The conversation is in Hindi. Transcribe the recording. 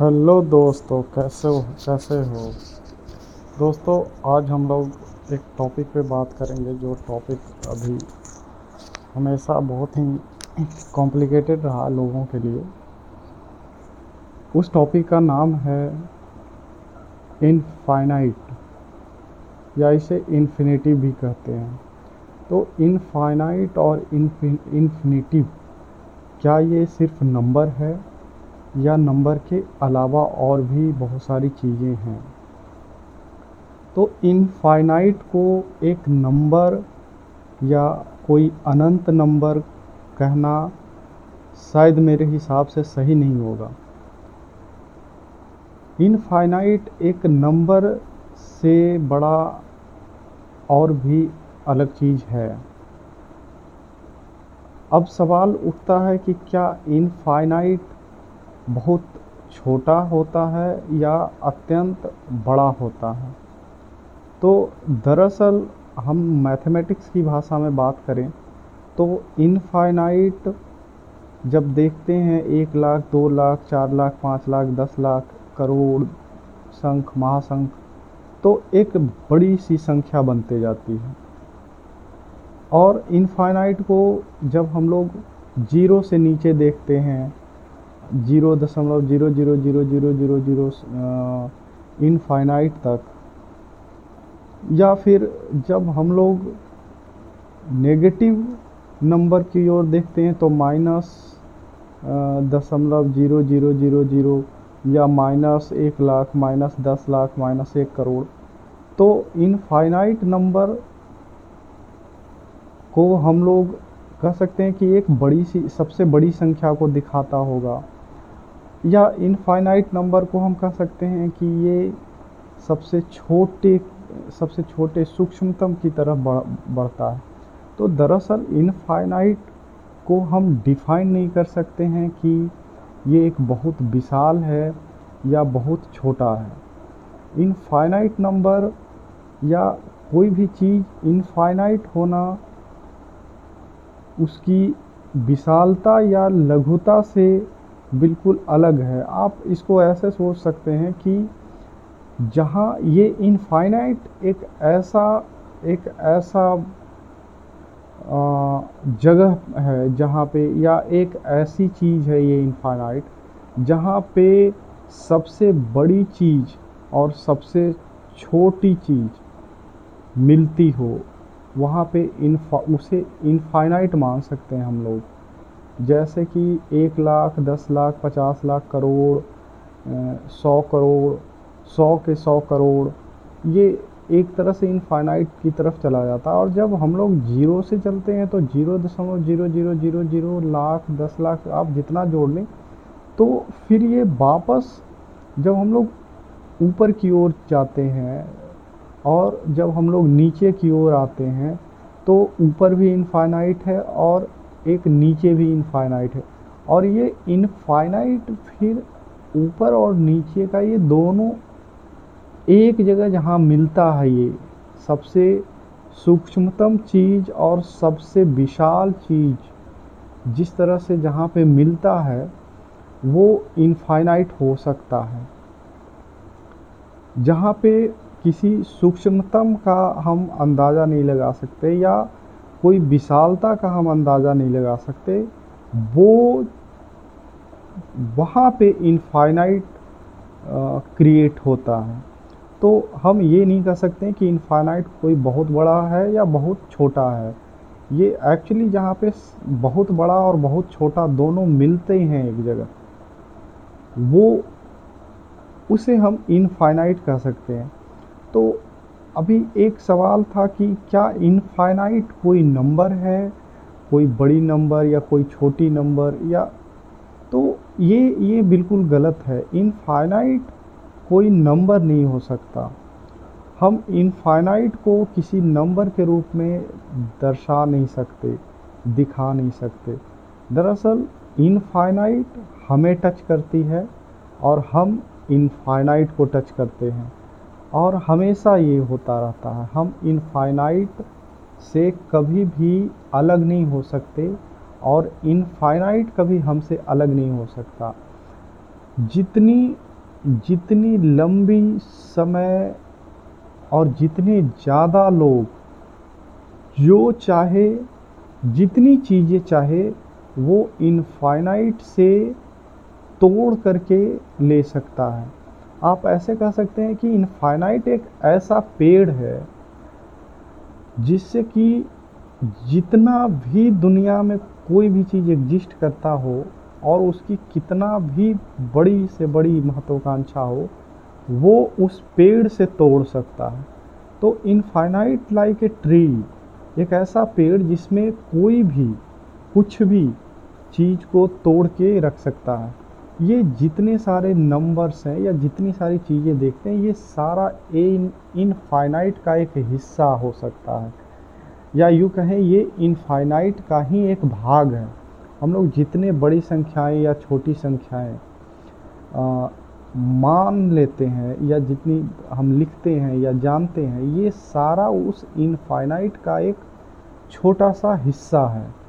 हेलो दोस्तों, कैसे हो? कैसे हो? दोस्तों, आज हम लोग एक टॉपिक पे बात करेंगे जो टॉपिक अभी हमेशा बहुत ही कॉम्प्लिकेटेड रहा लोगों के लिए। उस टॉपिक का नाम है इनफाइनाइट या इसे इन्फिनिटी भी कहते हैं। तो इनफाइनाइट और इन्फिनिटिव क्या ये सिर्फ़ नंबर है? या नंबर के अलावा और भी बहुत सारी चीज़ें हैं। तो इनफाइनाइट को एक नंबर या कोई अनंत नंबर कहना शायद मेरे हिसाब से सही नहीं होगा। इनफाइनाइट एक नंबर से बड़ा और भी अलग चीज़ है। अब सवाल उठता है कि क्या इनफाइनाइट बहुत छोटा होता है या अत्यंत बड़ा होता है। तो दरअसल हम मैथमेटिक्स की भाषा में बात करें तो इनफाइनाइट जब देखते हैं एक लाख, दो लाख, चार लाख, पाँच लाख, दस लाख, करोड़ संख महासंख तो एक बड़ी सी संख्या बनते जाती है। और इनफाइनाइट को जब हम लोग ज़ीरो से नीचे देखते हैं ज़ीरो दशमलव zero zero zero zero zero zero infinite तक। या फिर जब हम लोग नेगेटिव नंबर की ओर देखते हैं तो माइनस दशमलव ज़ीरो ज़ीरो ज़ीरो ज़ीरो या माइनस एक लाख माइनस दस लाख माइनस एक करोड़। तो इनफाइनाइट नंबर को हम लोग कह सकते हैं कि एक बड़ी सी, सबसे बड़ी संख्या को दिखाता होगा। या इनफाइनाइट नंबर को हम कह सकते हैं कि ये सबसे छोटे सबसे छोटे सूक्ष्मतम की तरफ़ बढ़, बढ़ता है। तो दरअसल इनफाइनाइट को हम डिफाइन नहीं कर सकते हैं कि ये एक बहुत विशाल है या बहुत छोटा है। इनफाइनाइट नंबर या कोई भी चीज़ इनफाइनाइट होना, उसकी विशालता या लघुता से बिल्कुल अलग है। आप इसको ऐसे सोच सकते हैं कि जहाँ ये इनफाइनाइट एक ऐसा एक ऐसा जगह है जहाँ पे या एक ऐसी चीज़ है ये इनफाइनाइट जहाँ पे सबसे बड़ी चीज़ और सबसे छोटी चीज़ मिलती हो, वहाँ पे इनफा उसे इनफाइनाइट मान सकते हैं हम लोग। जैसे कि एक लाख, दस लाख, पचास लाख करोड़ सौ करोड़, सौ के सौ करोड़, ये एक तरह से इनफाइनाइट की तरफ़ चला जाता है। और जब हम लोग ज़ीरो से चलते हैं तो ज़ीरो दशमलव zero zero zero zero lakh, दस लाख आप जितना जोड़ लें तो फिर ये वापस जब हम लोग ऊपर की ओर जाते हैं और जब हम लोग नीचे की ओर आते हैं तो ऊपर भी इनफाइनाइट है और एक नीचे भी इनफाइनाइट है। और ये इनफाइनाइट फिर ऊपर और नीचे का ये दोनों एक जगह जहाँ मिलता है ये, सबसे सूक्ष्मतम चीज़ और सबसे विशाल चीज़ जिस तरह से जहाँ पे मिलता है, वो इनफाइनाइट हो सकता है। जहाँ पे किसी सूक्ष्मतम का हम अंदाज़ा नहीं लगा सकते या कोई विशालता का हम अंदाज़ा नहीं लगा सकते। वो वहाँ पे इनफाइनाइट क्रिएट होता है। तो हम ये नहीं कह सकते कि इनफाइनाइट कोई बहुत बड़ा है या बहुत छोटा है। ये एक्चुअली जहाँ पे बहुत बड़ा और बहुत छोटा दोनों मिलते हैं एक जगह। वो, उसे हम इनफाइनाइट कह सकते हैं। तो अभी एक सवाल था कि क्या इनफाइनाइट कोई नंबर है? कोई बड़ी नंबर या कोई छोटी नंबर या तो ये ये बिल्कुल गलत है। इनफाइनाइट कोई नंबर नहीं हो सकता। हम इनफाइनाइट को किसी नंबर के रूप में दर्शा नहीं सकते, दिखा नहीं सकते। दरअसल इनफाइनाइट हमें टच करती है और हम इनफाइनाइट को टच करते हैं। और हमेशा ये होता रहता है। हम इनफाइनाइट से कभी भी अलग नहीं हो सकते और इनफाइनाइट कभी हमसे अलग नहीं हो सकता। जितनी जितनी लंबी समय और जितने ज़्यादा लोग, जो चाहे, जितनी चीज़ें चाहे, वो इनफाइनाइट से तोड़ करके ले सकता है। आप ऐसे कह सकते हैं कि इनफाइनाइट एक ऐसा पेड़ है, जिससे कि जितना भी दुनिया में कोई भी चीज़ एग्जिस्ट करता हो और उसकी कितना भी बड़ी से बड़ी महत्वाकांक्षा हो, वो उस पेड़ से तोड़ सकता है। तो इनफाइनाइट लाइक ए ट्री एक ऐसा पेड़ जिसमें कोई भी, कुछ भी चीज़ को तोड़ के रख सकता है। ये जितने सारे नंबर्स हैं या जितनी सारी चीज़ें देखते हैं, ये सारा इन इनफाइनाइट का एक हिस्सा हो सकता है। या यूँ कहें, ये इनफाइनाइट का ही एक भाग है। हम लोग जितने बड़ी संख्याएँ या छोटी संख्याएँ मान लेते हैं या जितनी हम लिखते हैं या जानते हैं, ये सारा उस इनफाइनाइट का एक छोटा सा हिस्सा है।